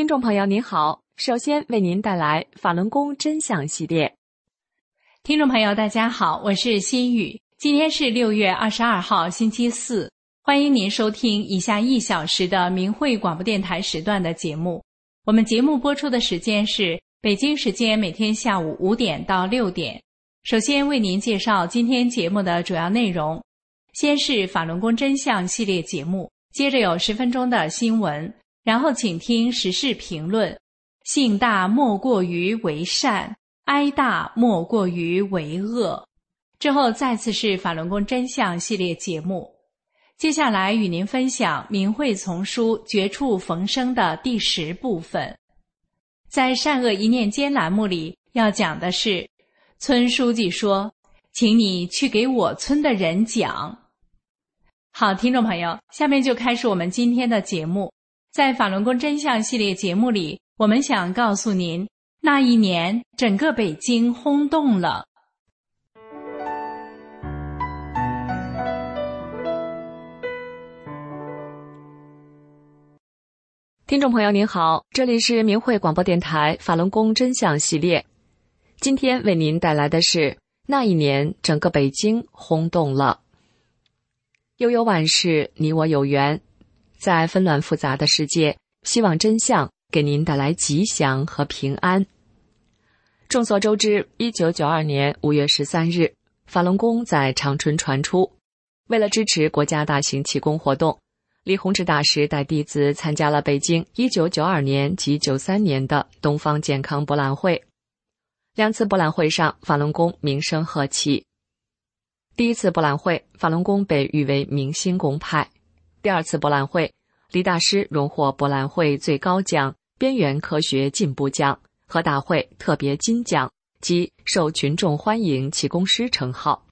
听众朋友您好，首先为您带来法轮功真相系列。听众朋友大家好，我是心雨，今天是六月二十二号星期四，欢迎您收听以下一小时的明慧广播电台时段的节目。我们节目播出的时间是北京时间每天下午五点到六点。首先为您介绍今天节目的主要内容，先是法轮功真相系列节目，接着有十分钟的新闻。然后，请听时事评论：性大莫过于为善，哀大莫过于为恶。之后，再次是法轮功真相系列节目。接下来与您分享《明慧丛书》绝处逢生的第十部分。在善恶一念间栏目里，要讲的是村书记说：“请你去给我村的人讲。”好，听众朋友，下面就开始我们今天的节目。在法轮功真相系列节目里，我们想告诉您，那一年整个北京轰动了。听众朋友您好，这里是明慧广播电台法轮功真相系列，今天为您带来的是那一年整个北京轰动了。悠悠万事，你我有缘。在纷乱复杂的世界，希望真相给您带来吉祥和平安。众所周知，一九九二年五月十三日，法轮功在长春传出。为了支持国家大型气功活动，李洪志大师带弟子参加了北京一九九二年及九三年的东方健康博览会。两次博览会上，法轮功名声鹤起。第一次博览会，法轮功被誉为明星功派。第二次博览会，李大师荣获博览会最高奖——边缘科学进步奖和大会特别金奖及受群众欢迎气功师称号。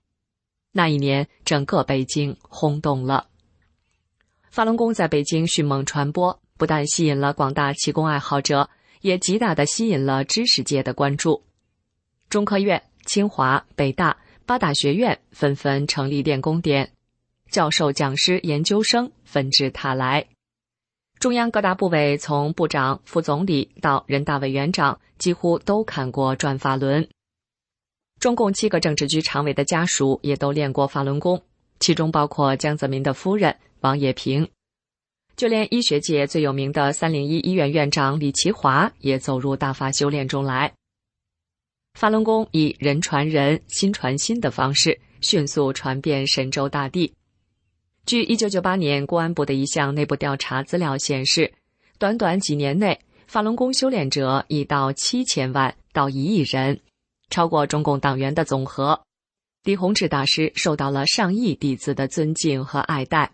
那一年，整个北京轰动了。法轮功在北京迅猛传播，不但吸引了广大气功爱好者，也极大的吸引了知识界的关注。中科院、清华、北大八大学院纷纷成立练功点。教授、讲师、研究生纷至沓来，中央各大部委从部长、副总理到人大委员长，几乎都看过转法轮。中共七个政治局常委的家属也都练过法轮功，其中包括江泽民的夫人王业平，就连医学界最有名的三零一医院院长李奇华也走入大法修炼中来。法轮功以人传人、心传心的方式迅速传遍神州大地。据一九九八年公安部的一项内部调查资料显示，短短几年内，法轮功修炼者已到七千万到一亿人，超过中共党员的总和。李洪志大师受到了上亿弟子的尊敬和爱戴，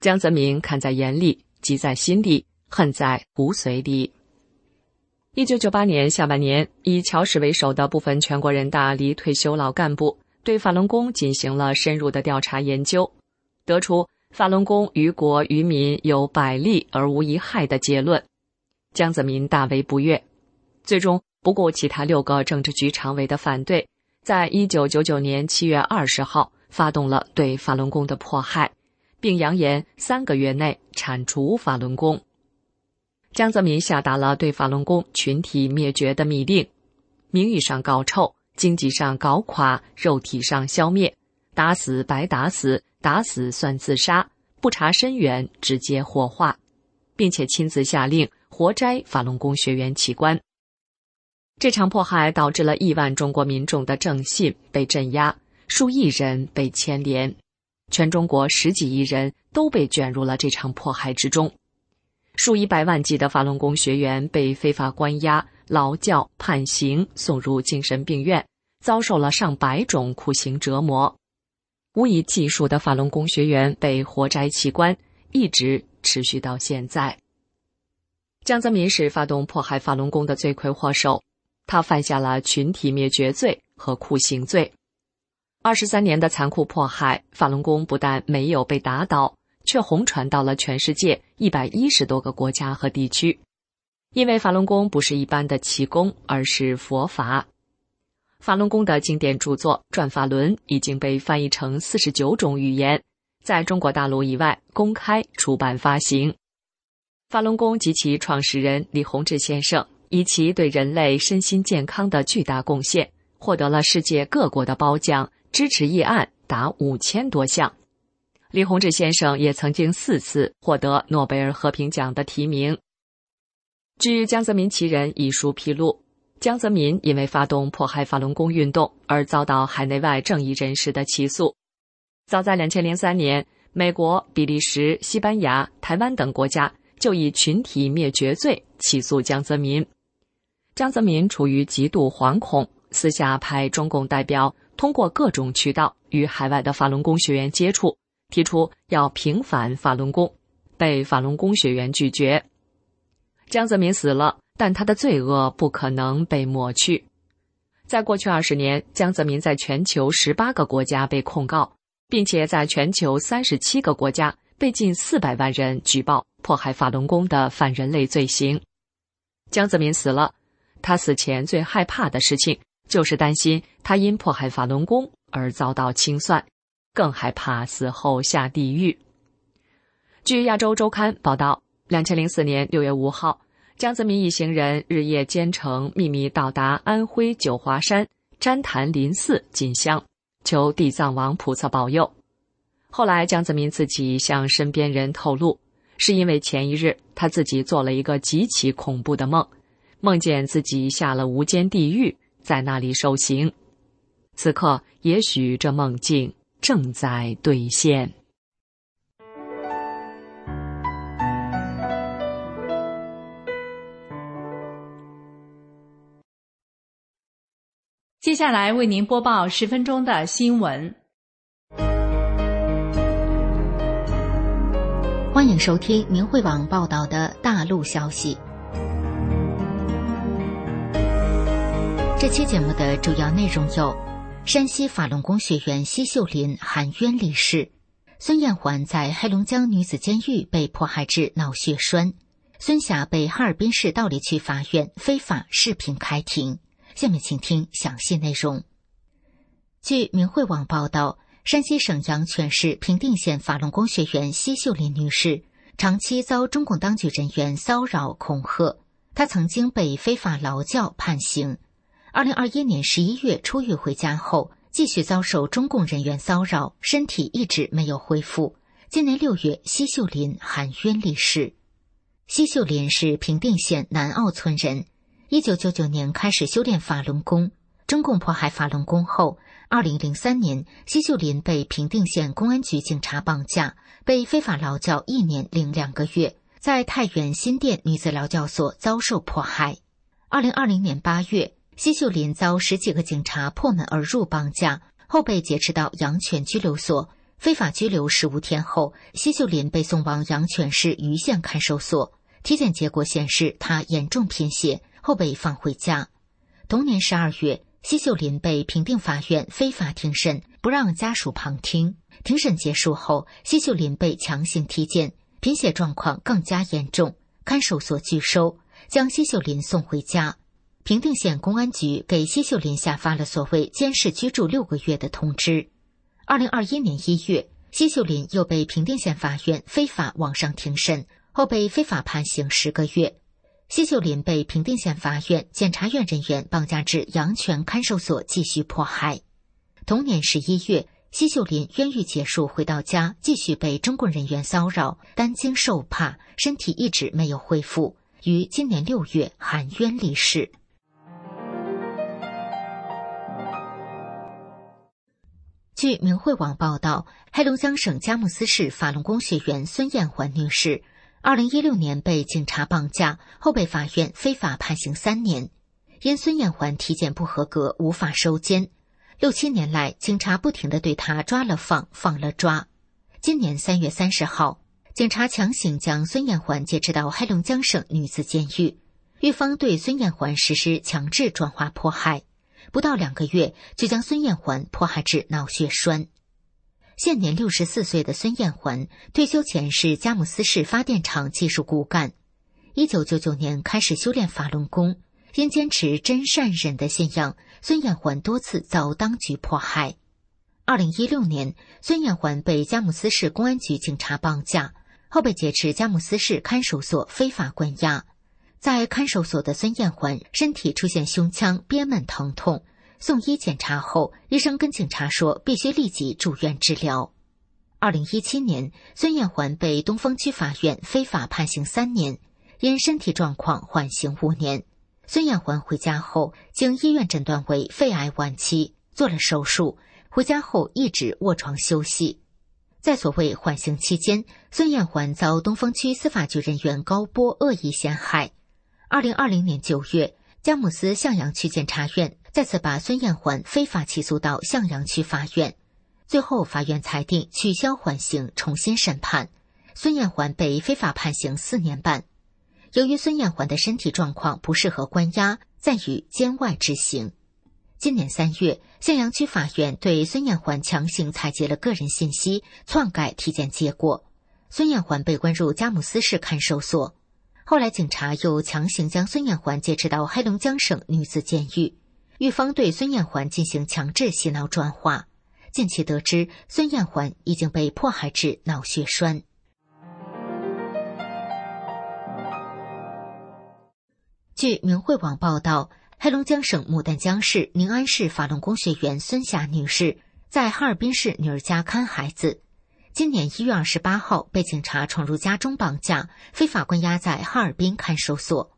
江泽民看在眼里，急在心里，恨在骨髓里。一九九八年下半年，以乔石为首的部分全国人大离退休老干部对法轮功进行了深入的调查研究。得出法轮功于国于民有百利而无一害的结论，江泽民大为不悦，最终不顾其他六个政治局常委的反对，在一九九九年七月二十号发动了对法轮功的迫害，并扬言三个月内铲除法轮功。江泽民下达了对法轮功群体灭绝的密令，名义上搞臭，经济上搞垮，肉体上消灭，打死白打死。打死算自杀，不查深源直接火化，并且亲自下令活摘法轮功学员器官。这场迫害导致了亿万中国民众的正信被镇压，数亿人被牵连，全中国十几亿人都被卷入了这场迫害之中。数以百万计的法轮功学员被非法关押、劳教、判刑，送入精神病院，遭受了上百种酷刑折磨。无以计数的法轮功学员被活摘器官，一直持续到现在。江泽民是发动迫害法轮功的罪魁祸首。他犯下了群体灭绝罪和酷刑罪，二十三年的残酷迫害，法轮功不但没有被打倒，却红传到了全世界一百一十多个国家和地区。因为法轮功不是一般的奇功，而是佛法。法轮功的经典著作《转法轮》已经被翻译成四十九种语言，在中国大陆以外公开出版发行。法轮功及其创始人李洪志先生。以其对人类身心健康的巨大贡献，获得了世界各国的褒奖，支持议案达五千多项。李洪志先生也曾经四次获得诺贝尔和平奖的提名。据《江泽民其人》一书披露，江泽民因为发动迫害法轮功运动而遭到海内外正义人士的起诉。早在两千零三年，美国、比利时、西班牙、台湾等国家就以群体灭绝罪起诉江泽民。江泽民处于极度惶恐，私下派中共代表通过各种渠道与海外的法轮功学员接触，提出要平反法轮功，被法轮功学员拒绝。江泽民死了，但他的罪恶不可能被抹去。在过去二十年，江泽民在全球十八个国家被控告，并且在全球三十七个国家被近四百万人举报迫害法轮功的反人类罪行。江泽民死了。他死前最害怕的事情，就是担心他因迫害法轮功而遭到清算，更害怕死后下地狱。据《亚洲周刊》报道，两千零四年六月五号，江泽民一行人日夜兼程，秘密到达安徽九华山旃檀林寺进香，求地藏王菩萨保佑。后来，江泽民自己向身边人透露，是因为前一日他自己做了一个极其恐怖的梦。梦见自己下了无间地狱，在那里受刑。此刻，也许这梦境正在兑现。接下来为您播报十分钟的新闻。欢迎收听明慧网报道的大陆消息。这期节目的主要内容有：山西法轮功学员奚秀林含冤离世；孙艳环在黑龙江女子监狱被迫害致脑血栓；孙霞被哈尔滨市道里区法院非法视频开庭。下面请听详细内容。据明慧网报道，山西省阳泉市平定县法轮功学员奚秀林女士长期遭中共当局人员骚扰恐吓，她曾经被非法劳教判刑。二零二一年十一月出狱回家后，继续遭受中共人员骚扰，身体一直没有恢复。今年六月，奚秀林含冤离世。奚秀林是平定县南澳村人，一九九九年开始修炼法轮功。中共迫害法轮功后，二零零三年，奚秀林被平定县公安局警察绑架，被非法劳教一年零两个月，在太原新店女子劳教所遭受迫害。二零二零年八月。奚秀林遭十几个警察破门而入绑架，后被劫持到阳泉拘留所，非法拘留十五天后，奚秀林被送往阳泉市盂县看守所。体检结果显示他严重贫血，后被放回家。同年十二月，奚秀林被平定法院非法庭审，不让家属旁听。庭审结束后，奚秀林被强行体检，贫血状况更加严重，看守所拒收，将奚秀林送回家。平定县公安局给奚秀林下发了所谓监视居住六个月的通知。二零二一年一月，奚秀林又被平定县法院非法网上庭审，后被非法判刑十个月。谢秀林被平定县法院、检察院人员绑架至阳泉看守所，继续迫害。同年十一月，谢秀林冤狱结束，回到家，继续被中共人员骚扰，担惊受怕，身体一直没有恢复。于今年六月含冤离世。据明慧网报道，黑龙江省佳木斯市法轮功学员孙艳环女士。二零一六年被警察绑架后被法院非法判刑三年，因孙艳环体检不合格，无法收监。六七年来，警察不停的对她抓了放，放了抓。今年三月三十号，警察强行将孙艳环劫持到黑龙江省女子监狱，狱方对孙艳环实施强制转化迫害，不到两个月就将孙艳环迫害至脑血栓。现年六十四岁的孙艳环，退休前是佳木斯市发电厂技术骨干，一九九九年开始修炼法轮功。因坚持真善忍的信仰，孙艳环多次遭当局迫害。二零一六年，孙艳环被佳木斯市公安局警察绑架，后被劫持佳木斯市看守所非法关押。在看守所的孙艳环身体出现胸腔憋闷疼痛，送医检查后，医生跟警察说必须立即住院治疗。二零一七年，孙艳环被东风区法院非法判刑三年，因身体状况缓刑五年。孙艳环回家后，经医院诊断为肺癌晚期，做了手术。回家后一直卧床休息。在所谓缓刑期间，孙艳环遭东风区司法局人员高波恶意陷害。二零二零年九月，佳木斯向阳区检察院再次把孙艳环非法起诉到向阳区法院，最后法院裁定取消缓刑，重新审判。孙艳环被非法判刑四年半。由于孙艳环的身体状况不适合关押，暂予监外执行。今年三月，向阳区法院对孙艳环强行采集了个人信息，篡改体检结果，孙艳环被关入佳木斯市看守所。后来，警察又强行将孙艳环劫持到黑龙江省女子监狱，狱方对孙艳环进行强制洗脑转化。近期得知，孙艳环已经被迫害致脑血栓。据明慧网报道，黑龙江省牡丹江市宁安市法轮功学员孙霞女士在哈尔滨市女儿家看孩子。今年一月二十八号，被警察闯入家中绑架，非法关押在哈尔滨看守所。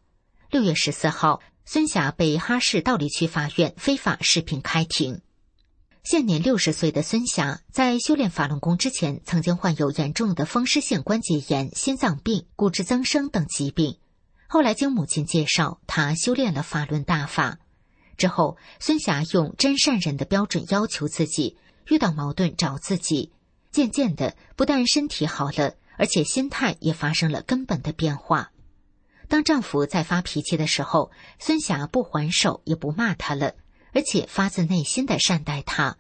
六月十四号，孙霞被哈市道里区法院非法视频开庭。现年六十岁的孙霞，在修炼法轮功之前，曾经患有严重的风湿性关节炎、心脏病、骨质增生等疾病。后来经母亲介绍，她修炼了法轮大法。之后，孙霞用真善人的标准要求自己，遇到矛盾找自己。渐渐的，不但身体好了，而且心态也发生了根本的变化。当丈夫在发脾气的时候，孙霞不还手，也不骂他了，而且发自内心的善待他。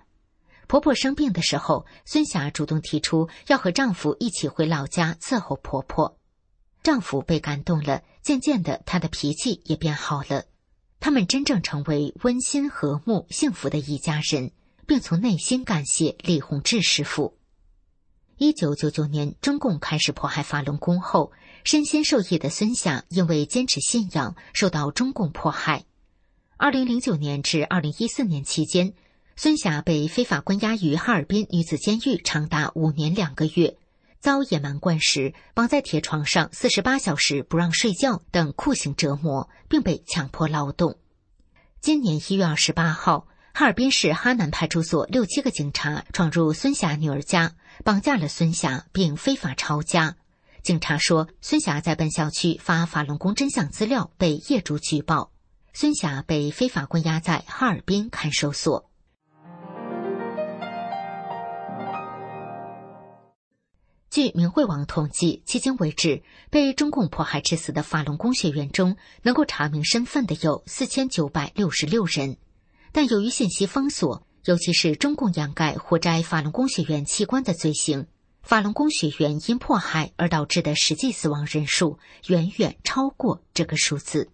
婆婆生病的时候，孙霞主动提出要和丈夫一起回老家伺候婆婆。丈夫被感动了，渐渐的，他的脾气也变好了。他们真正成为温馨和睦、幸福的一家人，并从内心感谢李洪志师傅。一九九九年，中共开始迫害法轮功后，身心受益的孙霞因为坚持信仰，受到中共迫害。二零零九年至二零一四年期间，孙霞被非法关押于哈尔滨女子监狱长达五年两个月。遭野蛮灌食、绑在铁床上四十八小时不让睡觉等酷刑折磨，并被强迫劳动。今年一月二十八号，哈尔滨市哈南派出所六七个警察闯入孙霞女儿家，绑架了孙霞，并非法抄家。警察说，孙霞在本校区发法轮功真相资料被业主举报，孙霞被非法关押在哈尔滨看守所。据明慧网统计，迄今为止，被中共迫害致死的法轮功学员中，能够查明身份的有四千九百六十六人。但由于信息封锁，尤其是中共掩盖活摘法轮功学员器官的罪行，法轮功学员因迫害而导致的实际死亡人数远远超过这个数字。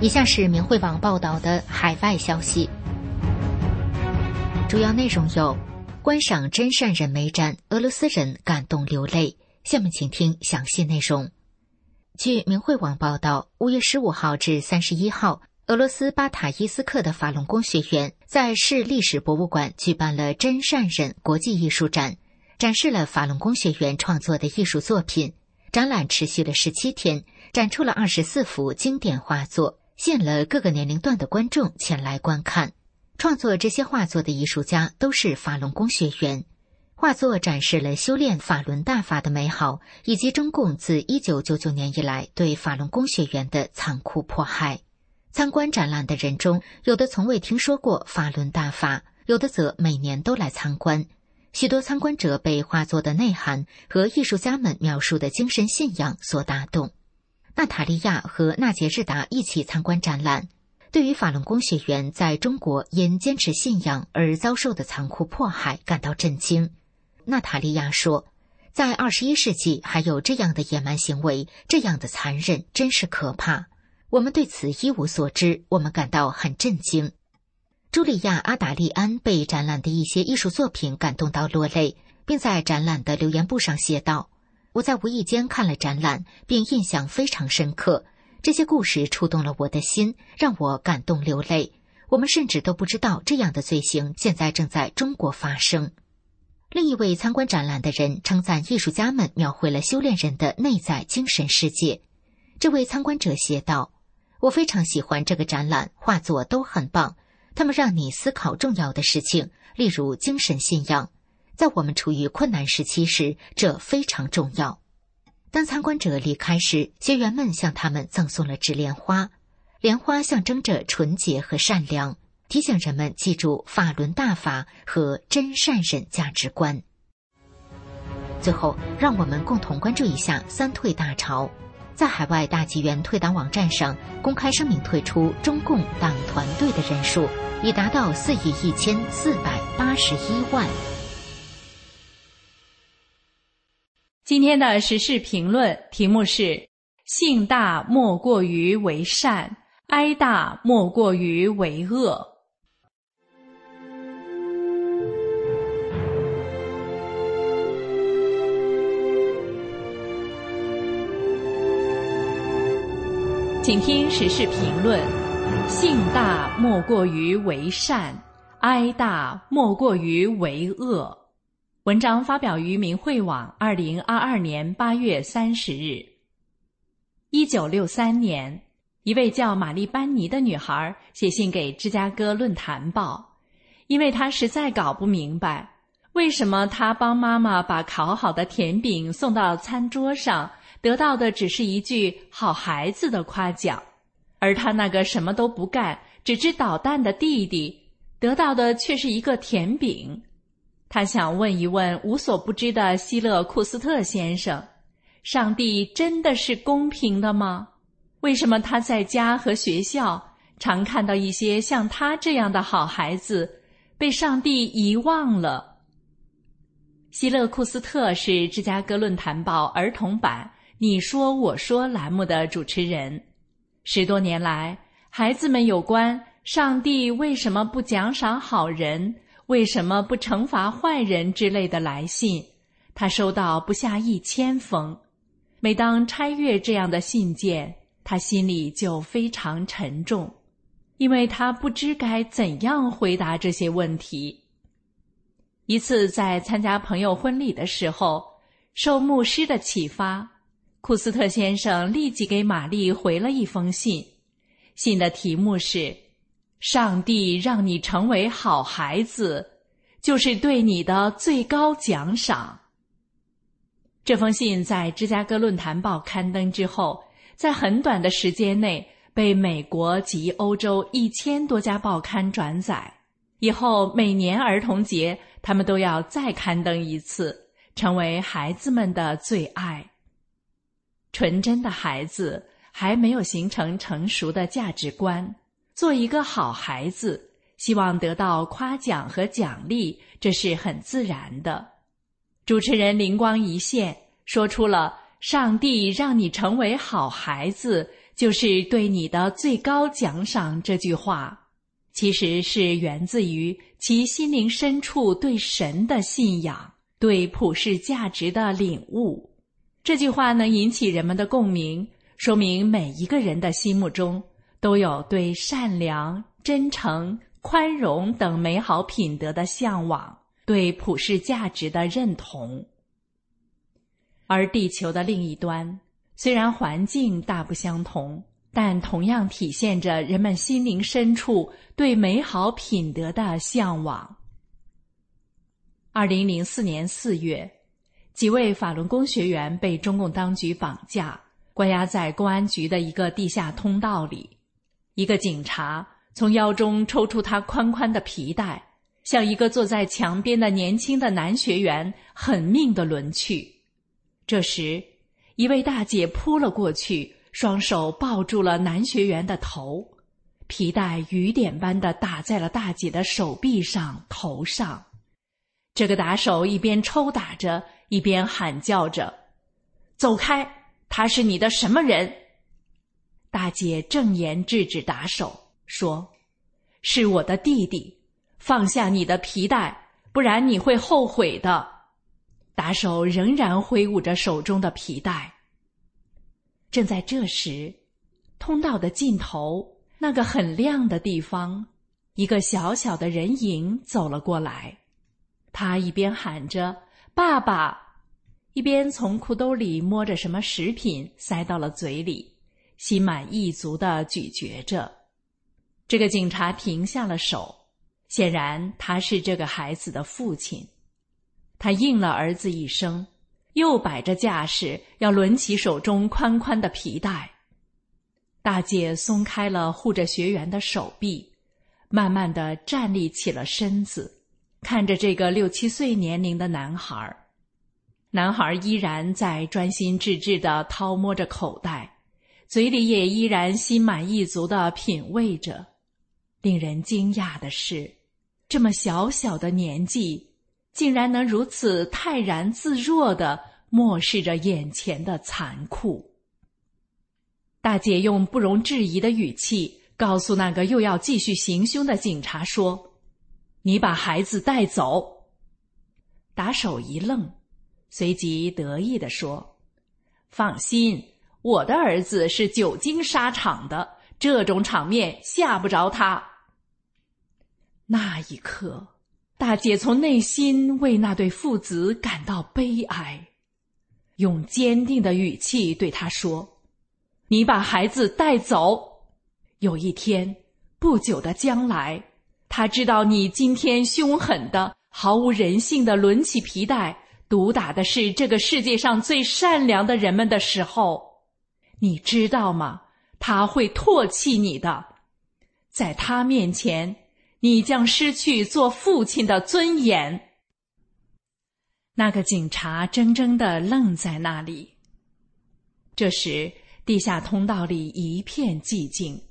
以下是明慧网报道的海外消息，主要内容有：观赏真善人美展，俄罗斯人感动流泪。下面请听详细内容。据明慧网报道，五月十五号至三十一号，俄罗斯巴塔伊斯克的法轮功学院在市历史博物馆举办了“真善忍”国际艺术展，展示了法轮功学院创作的艺术作品。展览持续了十七天，展出了二十四幅经典画作，吸引了各个年龄段的观众前来观看。创作这些画作的艺术家都是法轮功学员。画作展示了修炼法轮大法的美好，以及中共自一九九九年以来对法轮功学员的残酷迫害。参观展览的人中，有的从未听说过法轮大法，有的则每年都来参观。许多参观者被画作的内涵和艺术家们描述的精神信仰所打动。娜塔莉亚和纳杰日达一起参观展览，对于法轮功学员在中国因坚持信仰而遭受的残酷迫害感到震惊。娜塔莉亚说：“在二十一世纪还有这样的野蛮行为，这样的残忍，真是可怕。”我们对此一无所知，我们感到很震惊。茱莉亚·阿达利安被展览的一些艺术作品感动到落泪，并在展览的留言簿上写道：“我在无意间看了展览，并印象非常深刻。这些故事触动了我的心，让我感动流泪。我们甚至都不知道这样的罪行现在正在中国发生。”另一位参观展览的人称赞艺术家们描绘了修炼人的内在精神世界。这位参观者写道。我非常喜欢这个展览，画作都很棒。他们让你思考重要的事情，例如精神信仰。在我们处于困难时期时，这非常重要。当参观者离开时，学员们向他们赠送了纸莲花，莲花象征着纯洁和善良，提醒人们记住法轮大法和真善忍价值观。最后，让我们共同关注一下三退大潮。在海外大纪元退党网站上公开声明，退出中共党团队的人数已达到四亿一千四百八十一万。今天的时事评论题目是：性大莫过于为善，哀大莫过于为恶。请听时事评论：性大莫过于为善，哀大莫过于为恶。文章发表于明慧网，二零二二年八月三十日。一九六三年，一位叫玛丽班尼的女孩写信给《芝加哥论坛报》，因为她实在搞不明白，为什么她帮妈妈把烤好的甜饼送到餐桌上。得到的只是一句“好孩子”的夸奖，而她那个什么都不干、只知捣蛋的弟弟，得到的却是一个甜饼。他想问一问无所不知的希勒库斯特先生：上帝真的是公平的吗？为什么他在家和学校常看到一些像他这样的好孩子被上帝遗忘了？希勒库斯特是芝加哥论坛报儿童版。你说我说栏目的主持人，十多年来，孩子们有关上帝为什么不奖赏好人、为什么不惩罚坏人之类的来信，他收到不下一千封。每当拆阅这样的信件，他心里就非常沉重，因为他不知该怎样回答这些问题。一次在参加朋友婚礼的时候，受牧师的启发。库斯特先生立即给玛丽回了一封信，信的题目是“上帝让你成为好孩子，就是对你的最高奖赏。”这封信在芝加哥论坛报刊登之后，在很短的时间内被美国及欧洲一千多家报刊转载。以后每年儿童节，他们都要再刊登一次，成为孩子们的最爱。纯真的孩子还没有形成成熟的价值观，做一个好孩子，希望得到夸奖和奖励，这是很自然的。主持人灵光一现，说出了“上帝让你成为好孩子，就是对你的最高奖赏”这句话，其实是源自于其心灵深处对神的信仰，对普世价值的领悟。这句话能引起人们的共鸣，说明每一个人的心目中都有对善良、真诚、宽容等美好品德的向往，对普世价值的认同。而地球的另一端，虽然环境大不相同，但同样体现着人们心灵深处对美好品德的向往。二零零四年四月，几位法轮功学员被中共当局绑架，关押在公安局的一个地下通道里。一个警察从腰中抽出他宽宽的皮带，向一个坐在墙边的年轻的男学员狠命的抡去。这时，一位大姐扑了过去，双手抱住了男学员的头，皮带雨点般的打在了大姐的手臂上、头上。这个打手一边抽打着，一边喊叫着：“走开！他是你的什么人？”大姐正言制止打手，说：“是我的弟弟，放下你的皮带，不然你会后悔的。”打手仍然挥舞着手中的皮带。正在这时，通道的尽头那个很亮的地方，一个小小的人影走了过来。他一边喊着“爸爸”，一边从裤兜里摸着什么食品塞到了嘴里，心满意足的咀嚼着。这个警察停下了手，显然他是这个孩子的父亲。他应了儿子一声，又摆着架势要抡起手中宽宽的皮带。大姐松开了护着学员的手臂，慢慢的站立起了身子，看着这个六七岁年龄的男孩。男孩依然在专心致志的掏摸着口袋，嘴里也依然心满意足的品味着。令人惊讶的是，这么小小的年纪。竟然能如此泰然自若的漠视着眼前的残酷。大姐用不容置疑的语气告诉那个又要继续行凶的警察说：“你把孩子带走。”打手一愣，随即得意的说：“放心，我的儿子是久经沙场的，这种场面吓不着他。”那一刻。大姐从内心为那对父子感到悲哀，用坚定的语气对他说：“你把孩子带走。有一天，不久的将来，他知道你今天凶狠的、毫无人性的抡起皮带，毒打的是这个世界上最善良的人们的时候，你知道吗？他会唾弃你的，在他面前。”你将失去做父亲的尊严。那个警察怔怔的愣在那里。这时，地下通道里一片寂静，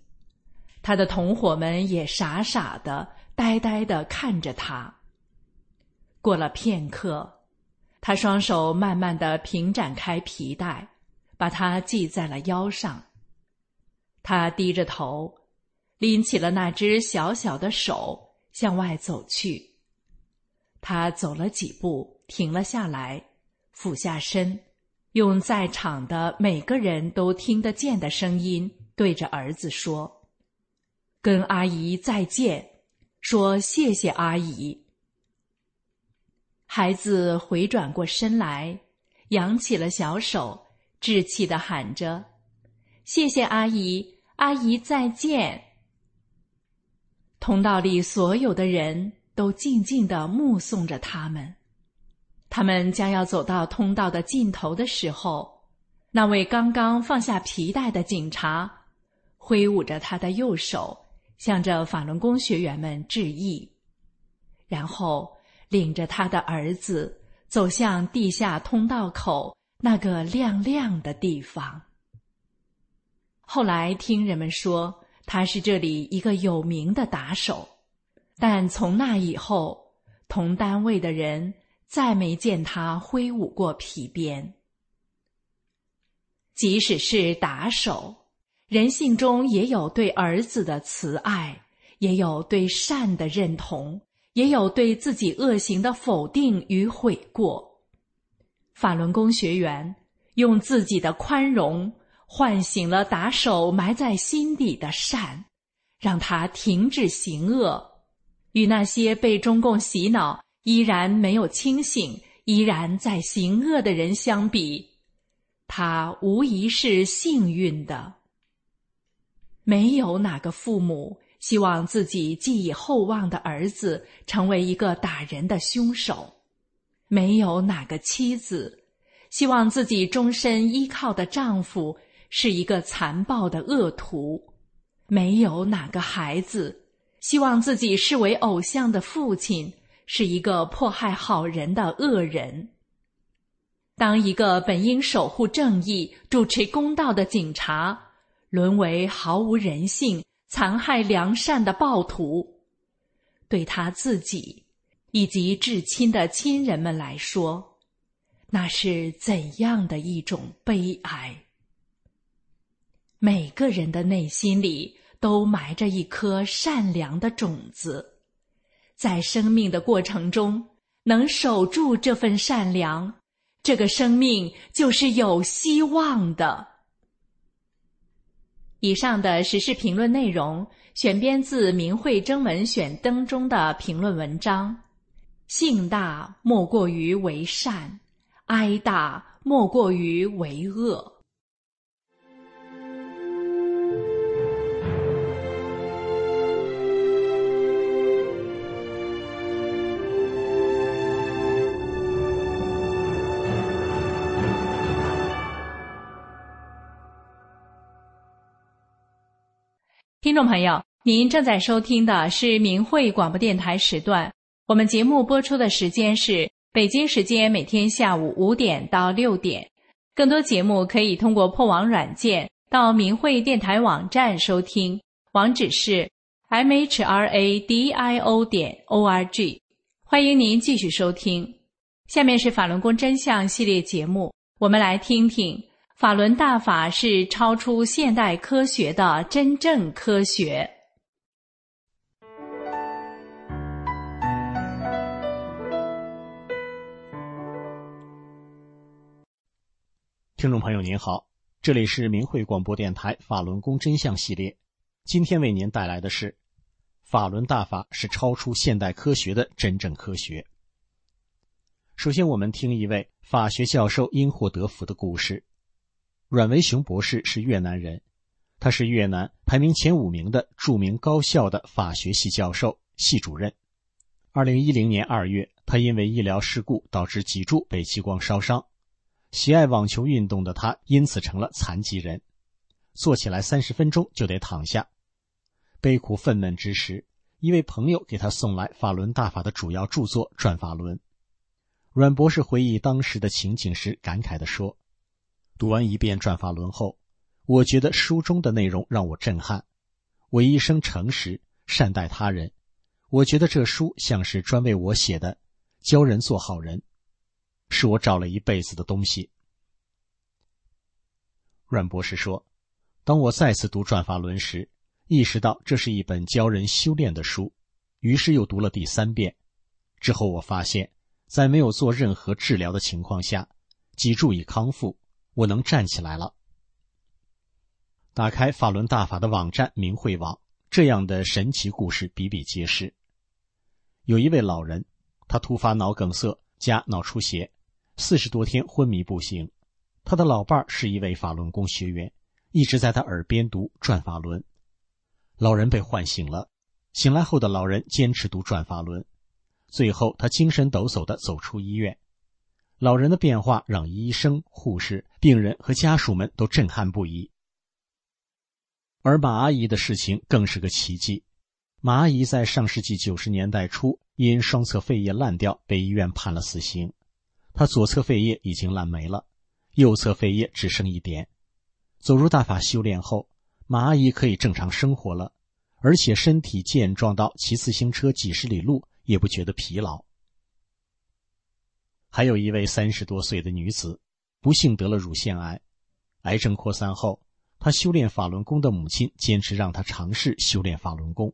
他的同伙们也傻傻的、呆呆的看着他。过了片刻，他双手慢慢的平展开皮带，把它系在了腰上。他低着头。拎起了那只小小的手，向外走去。他走了几步，停了下来，俯下身，用在场的每个人都听得见的声音对着儿子说：“跟阿姨再见，说谢谢阿姨。”孩子回转过身来，扬起了小手，稚气的喊着：“谢谢阿姨，阿姨再见。”通道里所有的人都静静的目送着他们。他们将要走到通道的尽头的时候，那位刚刚放下皮带的警察挥舞着他的右手，向着法轮功学员们致意，然后领着他的儿子走向地下通道口那个亮亮的地方。后来听人们说。他是这里一个有名的打手，但从那以后，同单位的人再没见他挥舞过皮鞭。即使是打手，人性中也有对儿子的慈爱，也有对善的认同，也有对自己恶行的否定与悔过。法轮功学员用自己的宽容。唤醒了打手埋在心底的善，让他停止行恶。与那些被中共洗脑、依然没有清醒、依然在行恶的人相比，他无疑是幸运的。没有哪个父母希望自己寄以厚望的儿子成为一个打人的凶手，没有哪个妻子希望自己终身依靠的丈夫是一个残暴的恶徒，没有哪个孩子。希望自己视为偶像的父亲是一个迫害好人的恶人。当一个本应守护正义、主持公道的警察沦为毫无人性、残害良善的暴徒，对他自己以及至亲的亲人们来说，那是怎样的一种悲哀！每个人的内心里。都埋着一颗善良的种子，在生命的过程中，能守住这份善良，这个生命就是有希望的。以上的时事评论内容选编自《明慧征文选登》中的评论文章。性大莫过于为善，哀大莫过于为恶。听众朋友，您正在收听的是明慧广播电台时段。我们节目播出的时间是北京时间每天下午五点到六点。更多节目可以通过破网软件到明慧电台网站收听，网址是 m h r a d i o 点 o r g。欢迎您继续收听。下面是法轮功真相系列节目，我们来听听。法轮大法是超出现代科学的真正科学。听众朋友您好，这里是明慧广播电台法轮功真相系列，今天为您带来的是法轮大法是超出现代科学的真正科学。首先，我们听一位法学教授因祸得福的故事。阮维雄博士是越南人，他是越南排名前五名的著名高校的法学系教授、系主任。二零一零年二月，他因为医疗事故导致脊柱被激光烧伤。喜爱网球运动的他因此成了残疾人，坐起来三十分钟就得躺下。悲苦愤懑之时，一位朋友给他送来法轮大法的主要著作《转法轮》。阮博士回忆当时的情景时，感慨地说。读完一遍《转法轮》后，我觉得书中的内容让我震撼。我一生诚实善待他人，我觉得这书像是专为我写的，教人做好人，是我找了一辈子的东西。阮博士说：“当我再次读《转法轮》时，意识到这是一本教人修炼的书，于是又读了第三遍。之后我发现，在没有做任何治疗的情况下，脊柱已康复。”我能站起来了。打开法轮大法的网站明慧网，这样的神奇故事比比皆是。有一位老人，他突发脑梗塞加脑出血，四十多天昏迷不醒。他的老伴是一位法轮功学员，一直在他耳边读转法轮。老人被唤醒了，醒来后的老人坚持读转法轮，最后他精神抖擞的走出医院。老人的变化让医生、护士、病人和家属们都震撼不已。而马阿姨的事情更是个奇迹。马阿姨在上世纪九十年代初因双侧肺叶烂掉被医院判了死刑，他左侧肺叶已经烂没了，右侧肺叶只剩一点。走入大法修炼后，马阿姨可以正常生活了，而且身体健壮到骑自行车几十里路也不觉得疲劳。还有一位三十多岁的女子，不幸得了乳腺癌，癌症扩散后，她修炼法轮功的母亲坚持让她尝试修炼法轮功。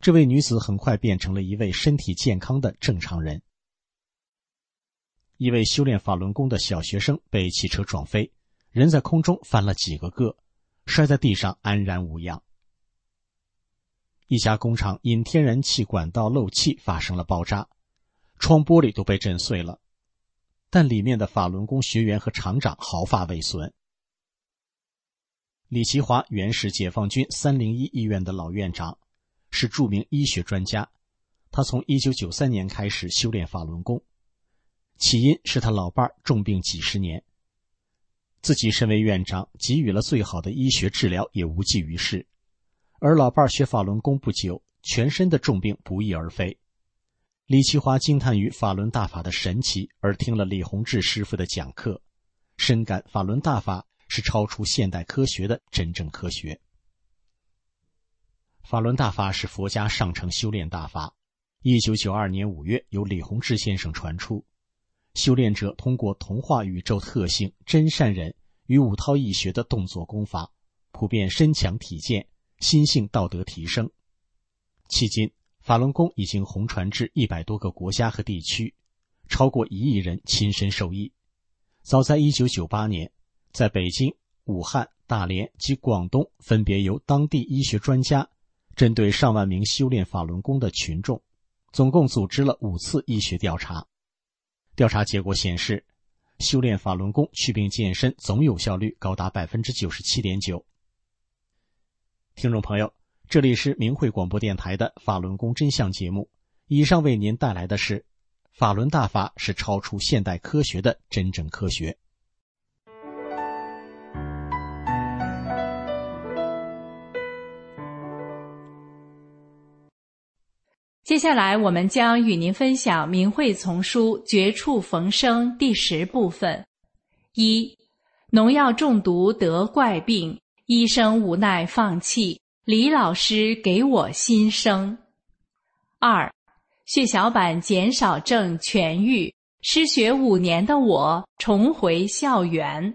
这位女子很快变成了一位身体健康的正常人。一位修炼法轮功的小学生被汽车撞飞，人在空中翻了几个个，摔在地上安然无恙。一家工厂因天然气管道漏气发生了爆炸，窗玻璃都被震碎了，但里面的法轮功学员和厂长毫发未损。李奇华原是解放军三零一医院的老院长，是著名医学专家。他从一九九三年开始修炼法轮功，起因是他老伴重病几十年。自己身为院长，给予了最好的医学治疗，也无济于事。而老伴学法轮功不久，全身的重病不翼而飞。李奇华惊叹于法轮大法的神奇，而听了李洪志师傅的讲课，深感法轮大法是超出现代科学的真正科学。法轮大法是佛家上乘修炼大法。一九九二年五月，由李洪志先生传出。修炼者通过同化宇宙特性真善忍与五韬易学的动作功法，普遍身强体健，心性道德提升。迄今，法轮功已经红传至一百多个国家和地区，超过一亿人亲身受益。早在一九九八年，在北京、武汉、大连及广东，分别由当地医学专家针对上万名修炼法轮功的群众，总共组织了五次医学调查。调查结果显示，修炼法轮功祛病健身总有效率高达百分之九十七点九。听众朋友，这里是明慧广播电台的法轮功真相节目，以上为您带来的是：法轮大法是超出现代科学的真正科学。接下来，我们将与您分享《明慧丛书》绝处逢生第十部分：一、农药中毒得怪病，医生无奈放弃，李老师给我新生；二、血小板减少症痊愈，失学五年的我重回校园。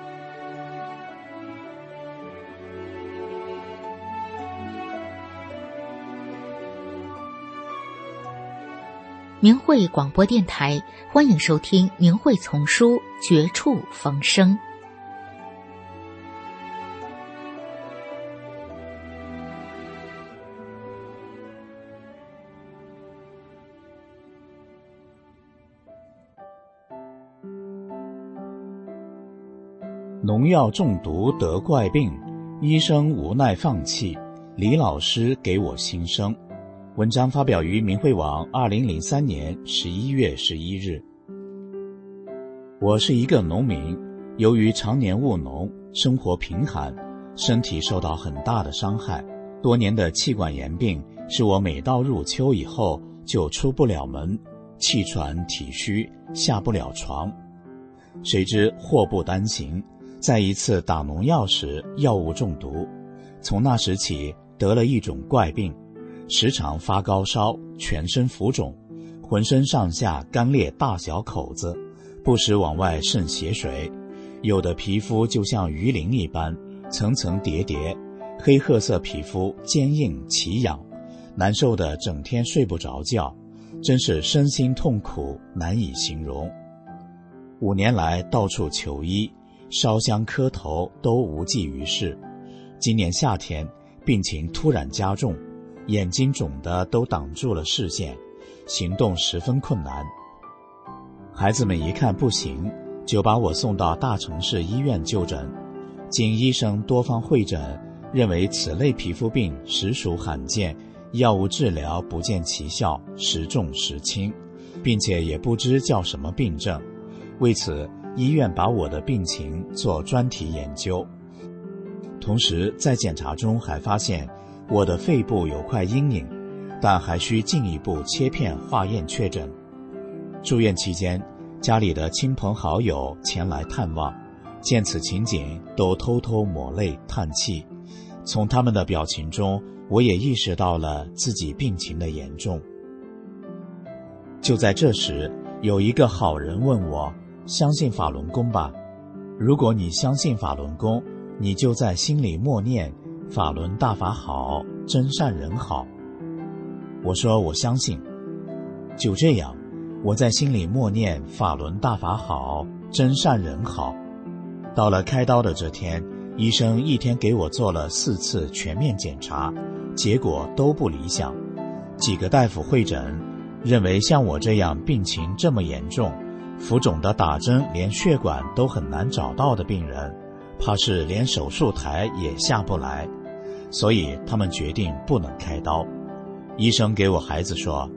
明慧广播电台，欢迎收听《明慧丛书》《绝处逢生》。农药中毒得怪病，医生无奈放弃，李老师给我新生。文章发表于明慧网，二零零三年十一月十一日。我是一个农民，由于常年务农，生活贫寒，身体受到很大的伤害。多年的气管炎病使我每到入秋以后就出不了门，气喘体虚，下不了床。谁知祸不单行，在一次打农药时药物中毒，从那时起得了一种怪病。时常发高烧，全身浮肿，浑身上下干裂大小口子，不时往外渗血水，有的皮肤就像鱼鳞一般层层叠叠，黑褐色皮肤坚硬奇痒，难受的整天睡不着觉，真是身心痛苦难以形容。五年来到处求医，烧香磕头都无济于事。今年夏天病情突然加重。眼睛肿的都挡住了视线，行动十分困难。孩子们一看不行，就把我送到大城市医院就诊。经医生多方会诊，认为此类皮肤病实属罕见，药物治疗不见奇效，时重时轻，并且也不知叫什么病症。为此，医院把我的病情做专题研究。同时在检查中还发现我的肺部有块阴影，但还需进一步切片化验确诊。住院期间，家里的亲朋好友前来探望，见此情景都偷偷抹泪叹气。从他们的表情中，我也意识到了自己病情的严重。就在这时，有一个好人问我：“相信法轮功吧？如果你相信法轮功，你就在心里默念‘法轮大法好，真善人好’。”我说：“我相信。”就这样。我在心里默念“法轮大法好，真善人好”。到了开刀的这天，医生一天给我做了四次全面检查，结果都不理想。几个大夫会诊，认为像我这样病情这么严重、浮肿的打针连血管都很难找到的病人，怕是连手术台也下不来，所以他们决定不能开刀。医生给我孩子说。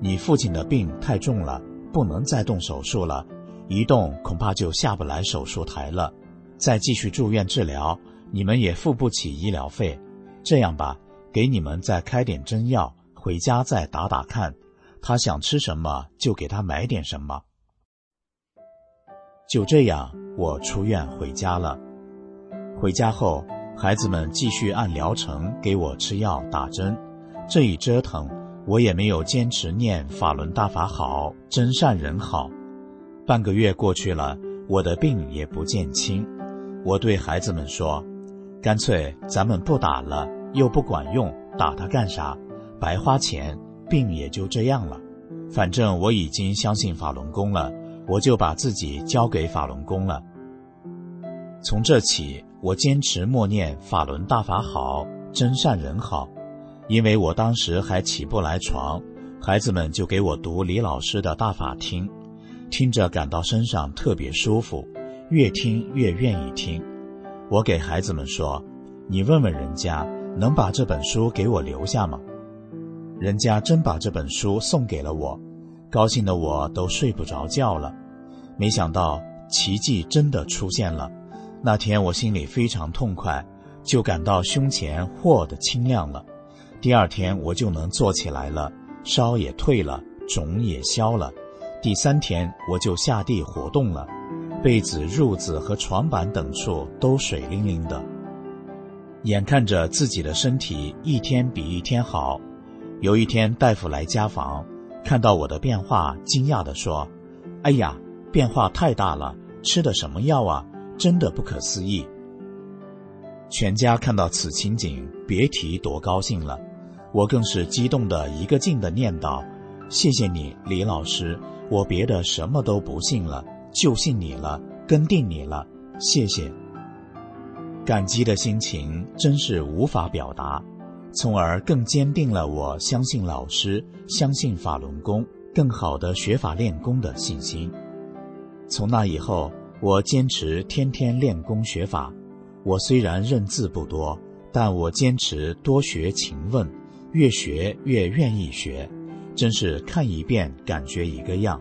你父亲的病太重了，不能再动手术了，一动恐怕就下不来手术台了。再继续住院治疗，你们也付不起医疗费。这样吧，给你们再开点针药，回家再打打看。他想吃什么就给他买点什么。就这样，我出院回家了。回家后，孩子们继续按疗程给我吃药打针，这一折腾。我也没有坚持念法轮大法好，真善人好。半个月过去了，我的病也不见轻。我对孩子们说：“干脆咱们不打了，又不管用，打它干啥？白花钱，病也就这样了。反正我已经相信法轮功了，我就把自己交给法轮功了。从这起，我坚持默念法轮大法好，真善人好。”因为我当时还起不来床，孩子们就给我读李老师的大法听，听着感到身上特别舒服，越听越愿意听。我给孩子们说：“你问问人家，能把这本书给我留下吗？”人家真把这本书送给了我，高兴的我都睡不着觉了。没想到奇迹真的出现了，那天我心里非常痛快，就感到胸前豁的清亮了。第二天我就能坐起来了，烧也退了，肿也消了。第三天我就下地活动了，被子、褥子和床板等处都水灵灵的。眼看着自己的身体一天比一天好，有一天大夫来家访，看到我的变化，惊讶地说：“哎呀，变化太大了，吃的什么药啊？真的不可思议。”全家看到此情景，别提多高兴了。我更是激动的一个劲的念叨：“谢谢你，李老师，我别的什么都不信了，就信你了，跟定你了，谢谢。”感激的心情真是无法表达，从而更坚定了我相信老师、相信法轮功、更好的学法练功的信心。从那以后，我坚持天天练功学法。我虽然认字不多，但我坚持多学勤问。越学越愿意学，真是看一遍感觉一个样。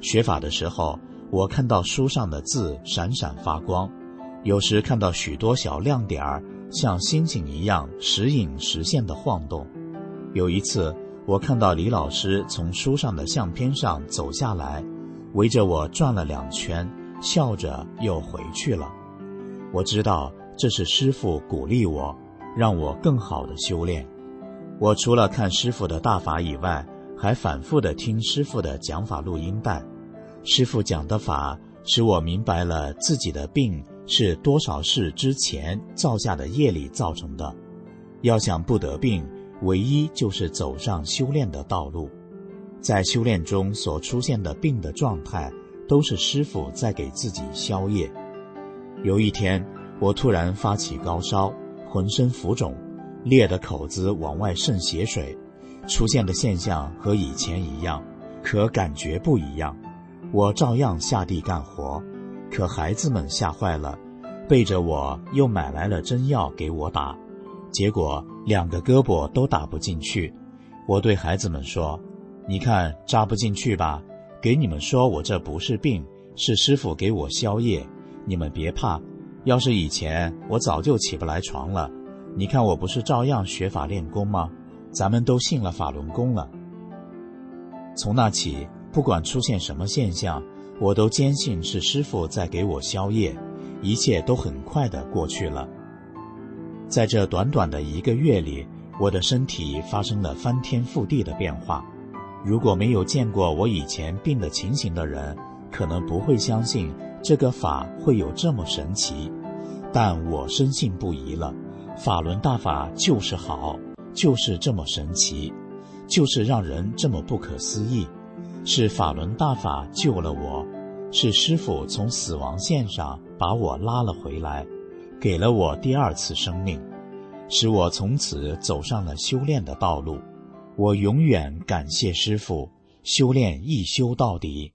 学法的时候，我看到书上的字闪闪发光，有时看到许多小亮点儿，像星星一样时隐时现的晃动。有一次，我看到李老师从书上的相片上走下来，围着我转了两圈，笑着又回去了。我知道这是师傅鼓励我，让我更好的修炼。我除了看师傅的大法以外，还反复的听师傅的讲法录音带。师傅讲的法使我明白了自己的病是多少世之前造下的业力造成的。要想不得病，唯一就是走上修炼的道路。在修炼中所出现的病的状态，都是师傅在给自己消夜。有一天，我突然发起高烧，浑身浮肿。裂的口子往外渗血水，出现的现象和以前一样，可感觉不一样。我照样下地干活，可孩子们吓坏了，背着我又买来了针药给我打，结果两个胳膊都打不进去。我对孩子们说：“你看扎不进去吧？给你们说我这不是病，是师傅给我消业，你们别怕。要是以前我早就起不来床了。你看我不是照样学法练功吗？咱们都信了法轮功了。从那起，不管出现什么现象，我都坚信是师傅在给我消业，一切都很快的过去了。在这短短的一个月里，我的身体发生了翻天覆地的变化。如果没有见过我以前病的情形的人，可能不会相信这个法会有这么神奇。但我深信不疑了。法轮大法就是好，就是这么神奇，就是让人这么不可思议。是法轮大法救了我，是师傅从死亡线上把我拉了回来，给了我第二次生命，使我从此走上了修炼的道路。我永远感谢师傅，修炼一修到底。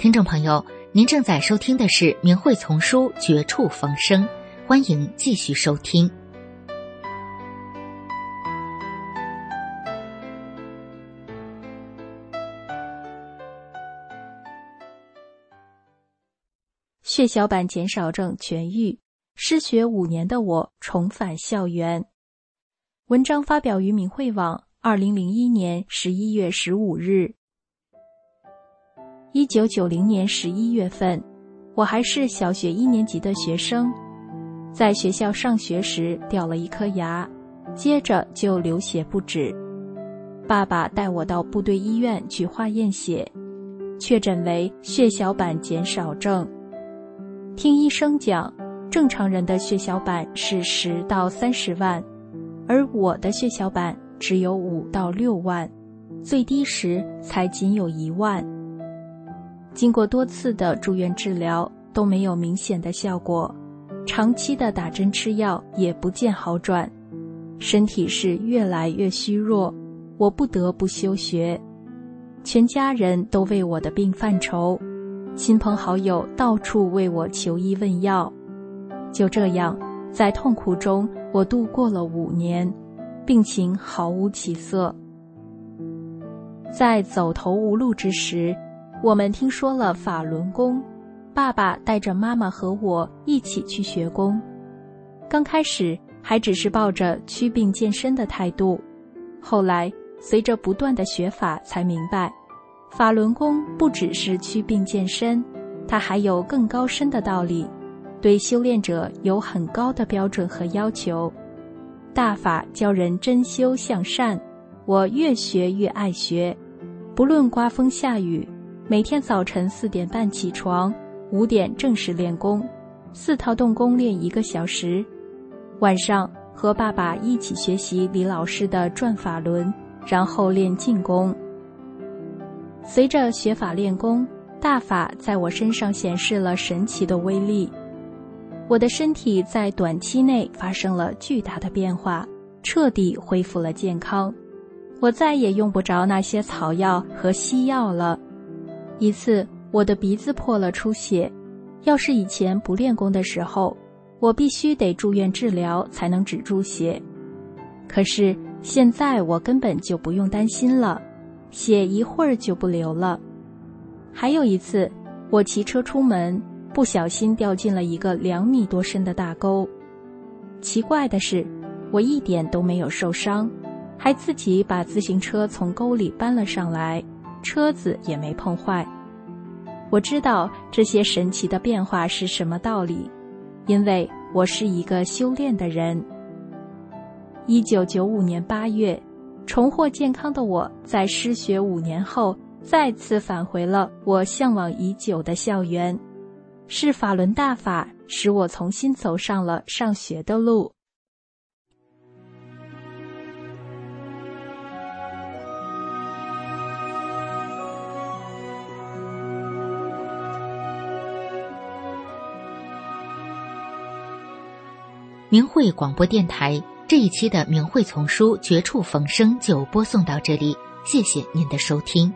听众朋友，您正在收听的是《明慧丛书》《绝处逢生》，欢迎继续收听。血小板减少症痊愈，失学五年的我重返校园。文章发表于明慧网，二零零一年十一月十五日。一九九零年十一月份，我还是小学一年级的学生，在学校上学时掉了一颗牙，接着就流血不止。爸爸带我到部队医院去化验血，确诊为血小板减少症。听医生讲，正常人的血小板是十到三十万，而我的血小板只有五到六万，最低时才仅有一万。经过多次的住院治疗都没有明显的效果，长期的打针吃药也不见好转，身体是越来越虚弱，我不得不休学，全家人都为我的病犯愁，亲朋好友到处为我求医问药，就这样在痛苦中我度过了五年，病情毫无起色。在走投无路之时，我们听说了法轮功，爸爸带着妈妈和我一起去学功。刚开始还只是抱着祛病健身的态度，后来随着不断的学法，才明白，法轮功不只是祛病健身，它还有更高深的道理，对修炼者有很高的标准和要求。大法教人真修向善。我越学越爱学，不论刮风下雨，每天早晨四点半起床，五点正式练功，四套动功练一个小时，晚上和爸爸一起学习李老师的转法轮，然后练静功。随着学法练功，大法在我身上显示了神奇的威力，我的身体在短期内发生了巨大的变化，彻底恢复了健康。我再也用不着那些草药和西药了。一次，我的鼻子破了出血，要是以前不练功的时候，我必须得住院治疗才能止住血。可是现在我根本就不用担心了，血一会儿就不流了。还有一次，我骑车出门，不小心掉进了一个两米多深的大沟。奇怪的是，我一点都没有受伤。还自己把自行车从沟里搬了上来，车子也没碰坏。我知道这些神奇的变化是什么道理，因为我是一个修炼的人。一九九五年八月，重获健康的我在失学五年后，再次返回了我向往已久的校园。是法轮大法使我重新走上了上学的路。明慧广播电台这一期的明慧丛书《绝处逢生》就播送到这里，谢谢您的收听。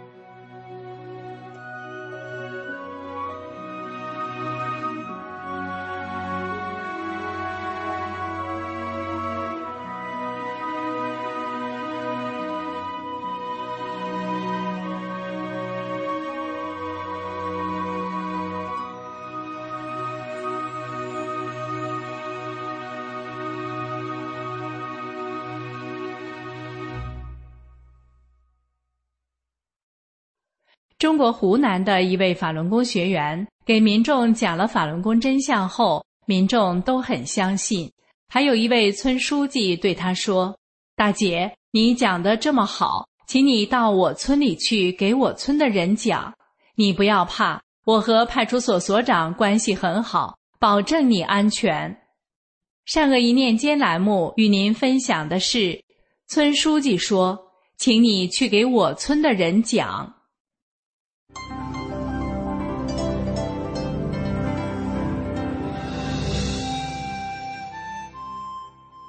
国湖南的一位法轮功学员给民众讲了法轮功真相后，民众都很相信。还有一位村书记对他说：“大姐，你讲的这么好，请你到我村里去给我村的人讲。你不要怕，我和派出所所长关系很好，保证你安全。”善恶一念间栏目与您分享的是，村书记说：“请你去给我村的人讲。”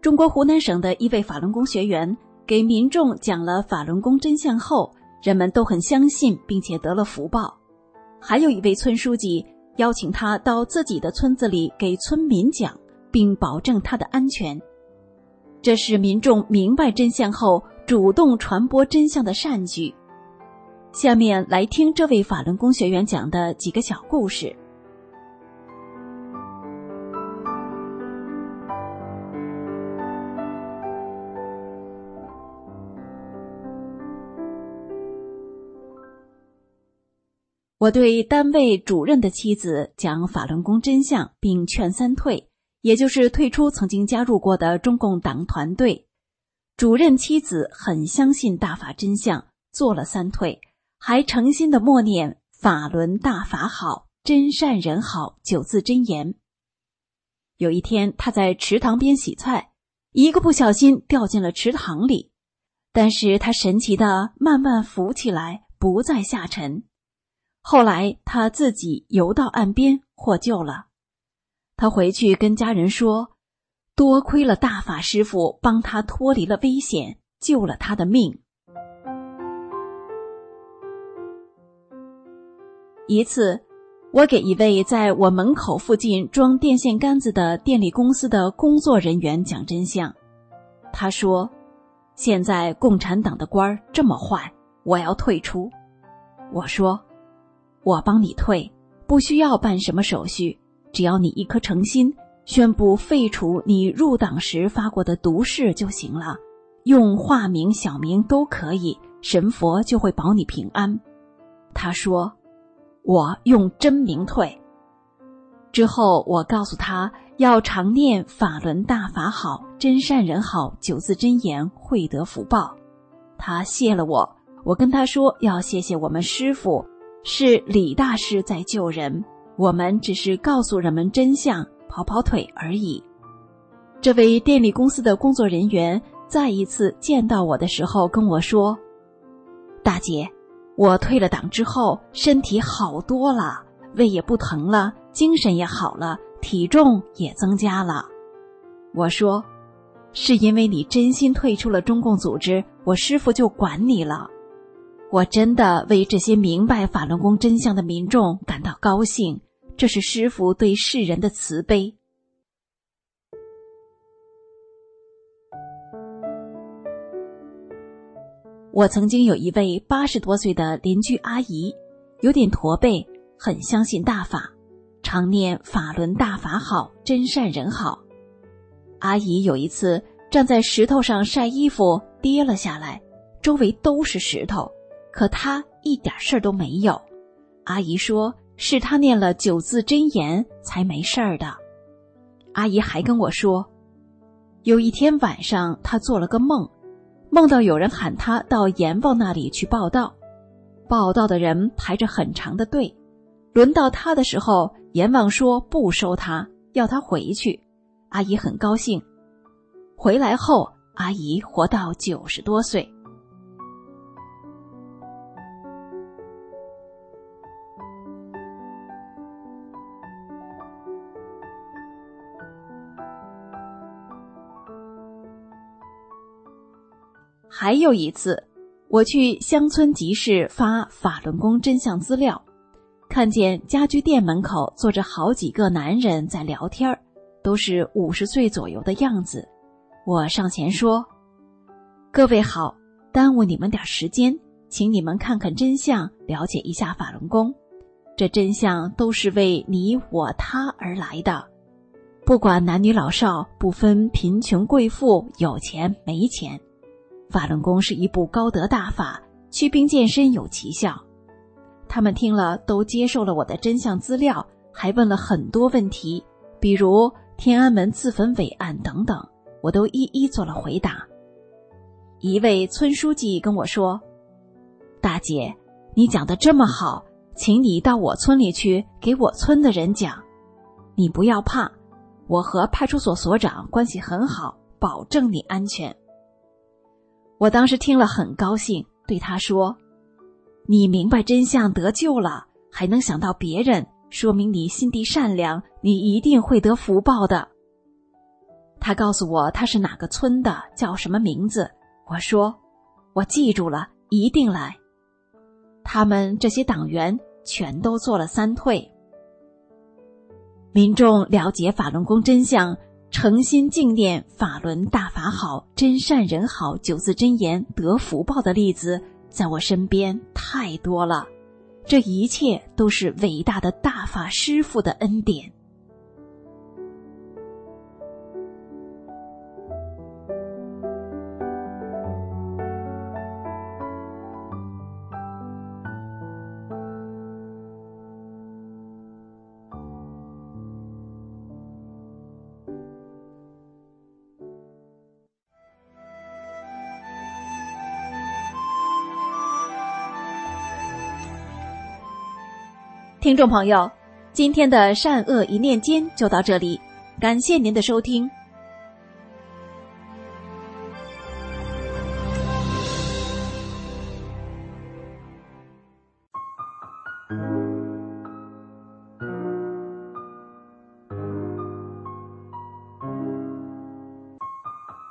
中国湖南省的一位法轮功学员给民众讲了法轮功真相后，人们都很相信，并且得了福报。还有一位村书记邀请他到自己的村子里给村民讲，并保证他的安全。这是民众明白真相后主动传播真相的善举。下面来听这位法轮功学员讲的几个小故事。我对单位主任的妻子讲法轮功真相，并劝三退，也就是退出曾经加入过的中共党团队。主任妻子很相信大法真相，做了三退，还诚心的默念“法轮大法好，真善人好”九字真言。有一天，他在池塘边洗菜，一个不小心掉进了池塘里，但是他神奇的慢慢浮起来，不再下沉。后来他自己游到岸边获救了。他回去跟家人说：“多亏了大法师傅帮他脱离了危险，救了他的命。”一次，我给一位在我门口附近装电线杆子的电力公司的工作人员讲真相。他说：“现在共产党的官这么坏，我要退出。”我说。我帮你退，不需要办什么手续，只要你一颗诚心，宣布废除你入党时发过的毒誓就行了。用化名、小名都可以，神佛就会保你平安。他说：“我用真名退。”之后我告诉他要常念法轮大法好，真善人好九字真言，会得福报。他谢了我，我跟他说要谢谢我们师傅。是李大师在救人，我们只是告诉人们真相，跑跑腿而已。这位电力公司的工作人员再一次见到我的时候跟我说：“大姐，我退了党之后，身体好多了，胃也不疼了，精神也好了，体重也增加了。”我说：“是因为你真心退出了中共组织，我师傅就管你了。”我真的为这些明白法轮功真相的民众感到高兴，这是师傅对世人的慈悲。我曾经有一位八十多岁的邻居阿姨，有点驼背，很相信大法，常念法轮大法好，真善人好。阿姨有一次站在石头上晒衣服，跌了下来，周围都是石头。可他一点事儿都没有，阿姨说是他念了九字真言才没事儿的。阿姨还跟我说，有一天晚上他做了个梦，梦到有人喊他到阎王那里去报道，报道的人排着很长的队，轮到他的时候，阎王说不收他，要他回去。阿姨很高兴，回来后阿姨活到九十多岁。还有一次，我去乡村集市发法轮功真相资料，看见家居店门口坐着好几个男人在聊天都是五十岁左右的样子。我上前说：“各位好，耽误你们点时间，请你们看看真相，了解一下法轮功。这真相都是为你我他而来的，不管男女老少，不分贫穷贵妇，有钱没钱。”法轮功是一部高德大法，祛病健身有奇效。他们听了都接受了我的真相资料，还问了很多问题，比如天安门自焚伟案等等，我都一一做了回答。一位村书记跟我说：“大姐，你讲的这么好，请你到我村里去给我村的人讲。你不要怕，我和派出所所长关系很好，保证你安全。”我当时听了很高兴，对他说：“你明白真相得救了，还能想到别人，说明你心地善良，你一定会得福报的。”他告诉我他是哪个村的，叫什么名字。我说：“我记住了，一定来。”他们这些党员全都做了三退。民众了解法轮功真相。诚心敬念法轮大法好，真善人好九字真言得福报的例子，在我身边太多了。这一切都是伟大的大法师父的恩典。听众朋友，今天的善恶一念间就到这里，感谢您的收听。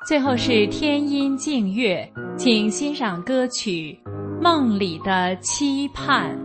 最后是天音静月，请欣赏歌曲《梦里的期盼》。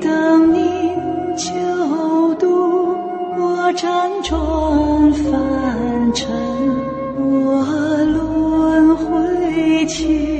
等你就渡我，辗转凡尘，我轮回去。